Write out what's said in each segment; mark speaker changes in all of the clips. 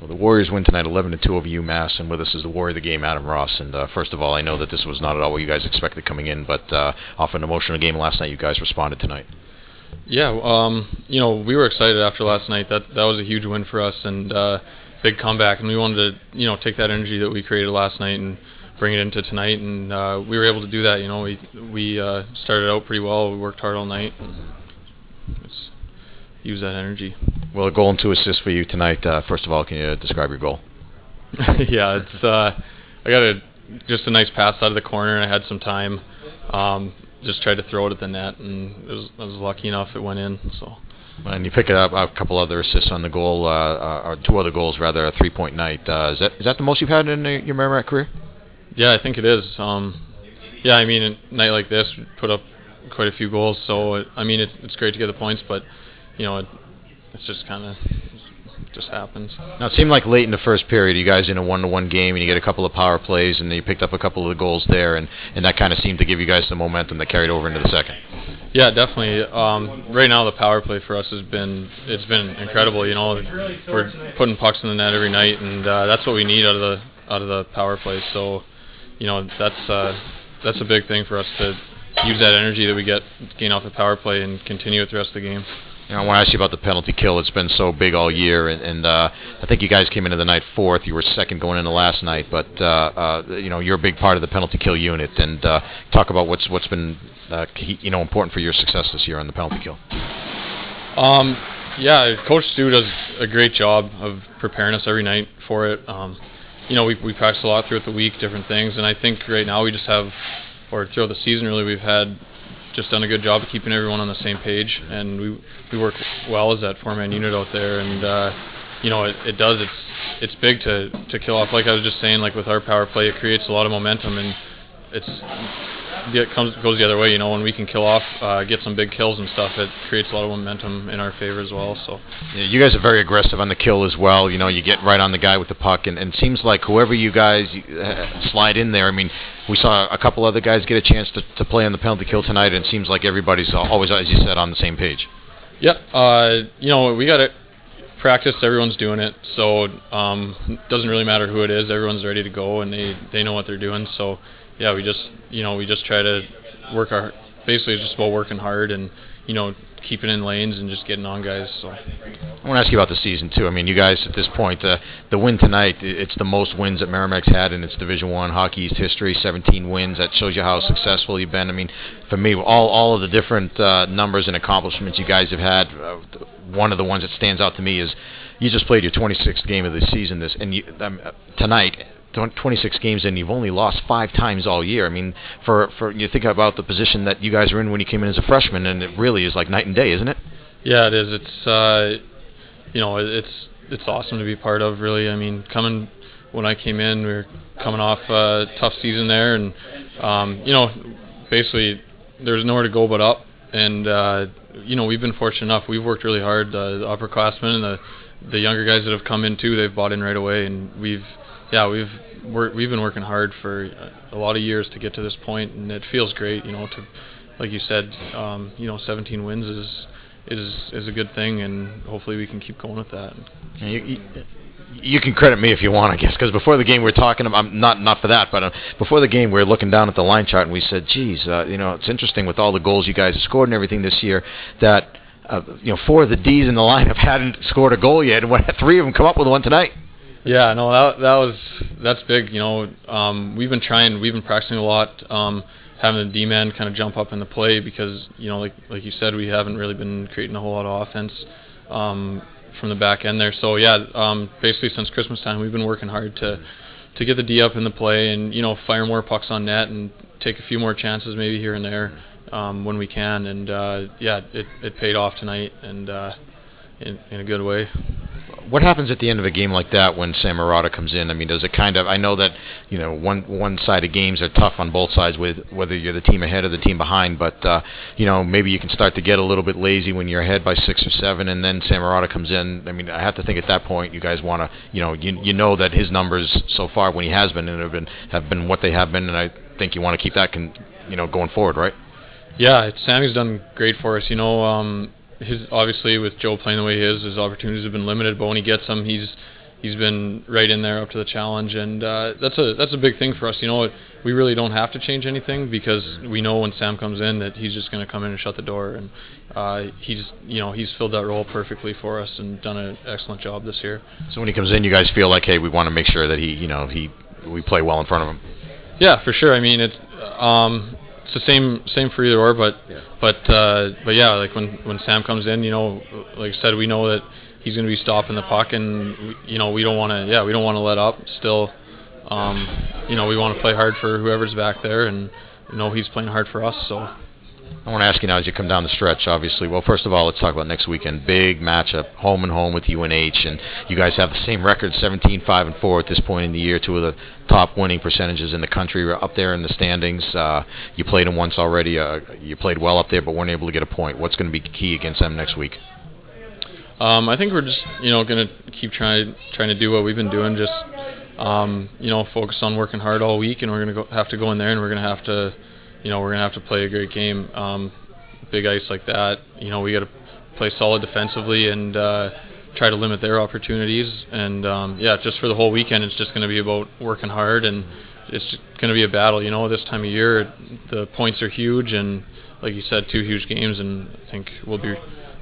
Speaker 1: Well, the Warriors win tonight 11 to 2 over UMass, and with us is the Warrior of the game, Adam Ross. And uh, first of all, I know that this was not at all what you guys expected coming in, but uh, off an emotional game last night, you guys responded tonight.
Speaker 2: Yeah, um, you know, we were excited after last night. That that was a huge win for us and uh, big comeback, and we wanted to, you know, take that energy that we created last night and bring it into tonight, and uh, we were able to do that. You know, we we uh, started out pretty well. We worked hard all night. And use that energy.
Speaker 1: Well, a goal and two assists for you tonight. Uh, first of all, can you describe your goal?
Speaker 2: yeah, it's uh, I got a just a nice pass out of the corner, and I had some time. Um, just tried to throw it at the net, and was, I was lucky enough it went in. So.
Speaker 1: And you pick it up a couple other assists on the goal, uh, uh or two other goals rather, a three-point night. Uh, is that is that the most you've had in your Merrimack career?
Speaker 2: Yeah, I think it is. Um, yeah, I mean, a night like this, put up quite a few goals. So it, I mean, it's it's great to get the points, but you know, it, it's just kind of just happens.
Speaker 1: Now it seemed like late in the first period, you guys in a one-to-one game, and you get a couple of power plays, and you picked up a couple of the goals there, and, and that kind of seemed to give you guys some momentum that carried over into the second.
Speaker 2: Yeah, definitely. Um, right now, the power play for us has been it's been incredible. You know, we're putting pucks in the net every night, and uh, that's what we need out of the out of the power play. So, you know, that's uh, that's a big thing for us to use that energy that we get gain off the power play and continue it the rest of the game.
Speaker 1: You know, I want to ask you about the penalty kill. It's been so big all year, and, and uh, I think you guys came into the night fourth. You were second going into last night, but uh, uh, you know you're a big part of the penalty kill unit. And uh, talk about what's what's been uh, you know important for your success this year on the penalty kill.
Speaker 2: Um, yeah, Coach Stu does a great job of preparing us every night for it. Um, you know, we we practice a lot throughout the week, different things, and I think right now we just have, or throughout the season really, we've had just done a good job of keeping everyone on the same page, and we we work well as that four-man unit out there, and uh, you know it, it does. It's it's big to to kill off. Like I was just saying, like with our power play, it creates a lot of momentum, and it's it comes goes the other way. You know, when we can kill off, uh, get some big kills and stuff, it creates a lot of momentum in our favor as well. So,
Speaker 1: yeah, you guys are very aggressive on the kill as well. You know, you get right on the guy with the puck, and, and it seems like whoever you guys uh, slide in there. I mean, we saw a couple other guys get a chance to, to play on the penalty kill tonight, and it seems like everybody's always, as you said, on the same page.
Speaker 2: Yeah, uh, you know, we got it practice. Everyone's doing it, so um, doesn't really matter who it is. Everyone's ready to go, and they they know what they're doing. So yeah, we just you know we just try to work our basically just about working hard and you know keeping in lanes and just getting on guys. So I
Speaker 1: want to ask you about the season too. I mean, you guys at this point, uh, the win tonight, it's the most wins that Merrimack's had in its Division One Hockey East history. 17 wins. That shows you how successful you've been. I mean, for me, all all of the different uh, numbers and accomplishments you guys have had. Uh, one of the ones that stands out to me is you just played your 26th game of the season this and you, um, tonight 26 games and you've only lost five times all year. I mean, for for you think about the position that you guys were in when you came in as a freshman, and it really is like night and day, isn't it?
Speaker 2: Yeah, it is. It's uh, you know, it's it's awesome to be part of. Really, I mean, coming when I came in, we were coming off a tough season there, and um, you know, basically there's nowhere to go but up. And uh, you know, we've been fortunate enough. We've worked really hard. Uh, the upperclassmen and the the younger guys that have come in too, they've bought in right away, and we've yeah, we've we've been working hard for a lot of years to get to this point, and it feels great. You know, to like you said, um, you know, 17 wins is is is a good thing, and hopefully we can keep going with that.
Speaker 1: Yeah, you, you, you, can credit me if you want, I guess, because before the game we are talking. I'm not not for that, but uh, before the game we were looking down at the line chart and we said, "Geez, uh, you know, it's interesting with all the goals you guys have scored and everything this year that." Uh, you know, four of the D's in the lineup hadn't scored a goal yet, and three of them come up with one tonight.
Speaker 2: Yeah, no, that that was that's big. You know, um, we've been trying, we've been practicing a lot, um, having the D man kind of jump up in the play because you know, like like you said, we haven't really been creating a whole lot of offense um, from the back end there. So yeah, um, basically since Christmas time, we've been working hard to to get the D up in the play and you know fire more pucks on net and take a few more chances maybe here and there um, when we can. And uh, yeah, it, it paid off tonight and uh, in in a good way
Speaker 1: what happens at the end of a game like that when Sam Marotta comes in? I mean, does it kind of? I know that you know one one side of games are tough on both sides with whether you're the team ahead or the team behind, but uh, you know maybe you can start to get a little bit lazy when you're ahead by six or seven, and then Sam Marotta comes in. I mean, I have to think at that point you guys want to, you know, you you know that his numbers so far when he has been and have been have been what they have been, and I think you want to keep that, con, you know, going forward, right?
Speaker 2: Yeah, Sammy's done great for us. You know. Um, his obviously with Joe playing the way he is, his opportunities have been limited. But when he gets them, he's he's been right in there up to the challenge, and uh, that's a that's a big thing for us. You know, we really don't have to change anything because we know when Sam comes in that he's just going to come in and shut the door, and uh, he's you know he's filled that role perfectly for us and done an excellent job this year.
Speaker 1: So when he comes in, you guys feel like, hey, we want to make sure that he, you know, he we play well in front of him.
Speaker 2: Yeah, for sure. I mean, it's um, the same same for either or, but but uh, but yeah, like when when Sam comes in, you know, like I said, we know that he's going to be stopping the puck, and we- you know we don't want to yeah we don't want to let up. Still, um, you know, we want to play hard for whoever's back there, and you know he's playing hard for us. So
Speaker 1: I want to ask you now as you come down the stretch, obviously. Well, first of all, let's talk about next weekend. Big matchup, home and home with UNH, and you guys have the same record, 17, 5, and 4 at this point in the year, two of the top winning percentages in the country, We're up there in the standings. Uh, you played them once already. Uh, you played well up there, but weren't able to get a point. What's going to be key against them next week?
Speaker 2: Um, I think we're just you know going to keep trying trying to do what we've been doing. Just um, you know focus on working hard all week, and we're going to have to go in there, and we're going to have to you know we're to have to play a great game. Um, big ice like that, you know we got to play solid defensively and uh, try to limit their opportunities. And um, yeah, just for the whole weekend, it's just going to be about working hard, and it's going to be a battle. You know, this time of year, the points are huge, and like you said, two huge games, and I think we'll be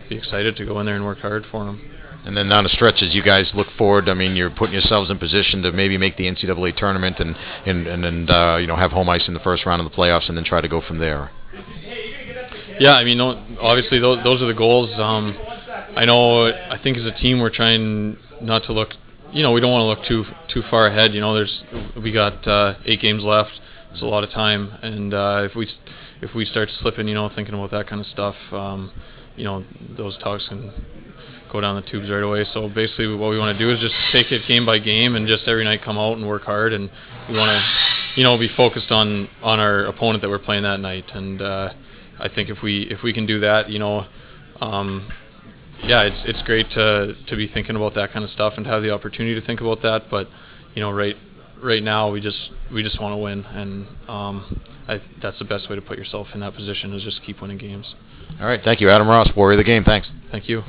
Speaker 2: be excited to go in there and work hard for them.
Speaker 1: And then down the stretch, as you guys look forward, I mean, you're putting yourselves in position to maybe make the NCAA tournament and and and, and uh, you know have home ice in the first round of the playoffs, and then try to go from there.
Speaker 2: Yeah, I mean, obviously those, those are the goals. Um, I know. I think as a team, we're trying not to look. You know, we don't want to look too too far ahead. You know, there's we got uh, eight games left. It's a lot of time, and uh, if we if we start slipping, you know, thinking about that kind of stuff, um, you know, those talks can go down the tubes right away. So basically, what we want to do is just take it game by game, and just every night come out and work hard. And we want to, you know, be focused on on our opponent that we're playing that night. And uh, I think if we if we can do that, you know, um, yeah, it's it's great to to be thinking about that kind of stuff and have the opportunity to think about that. But you know, right right now we just we just want to win, and um, I, that's the best way to put yourself in that position is just keep winning games.
Speaker 1: All right, thank you, Adam Ross, Warrior of the Game. Thanks.
Speaker 2: Thank you.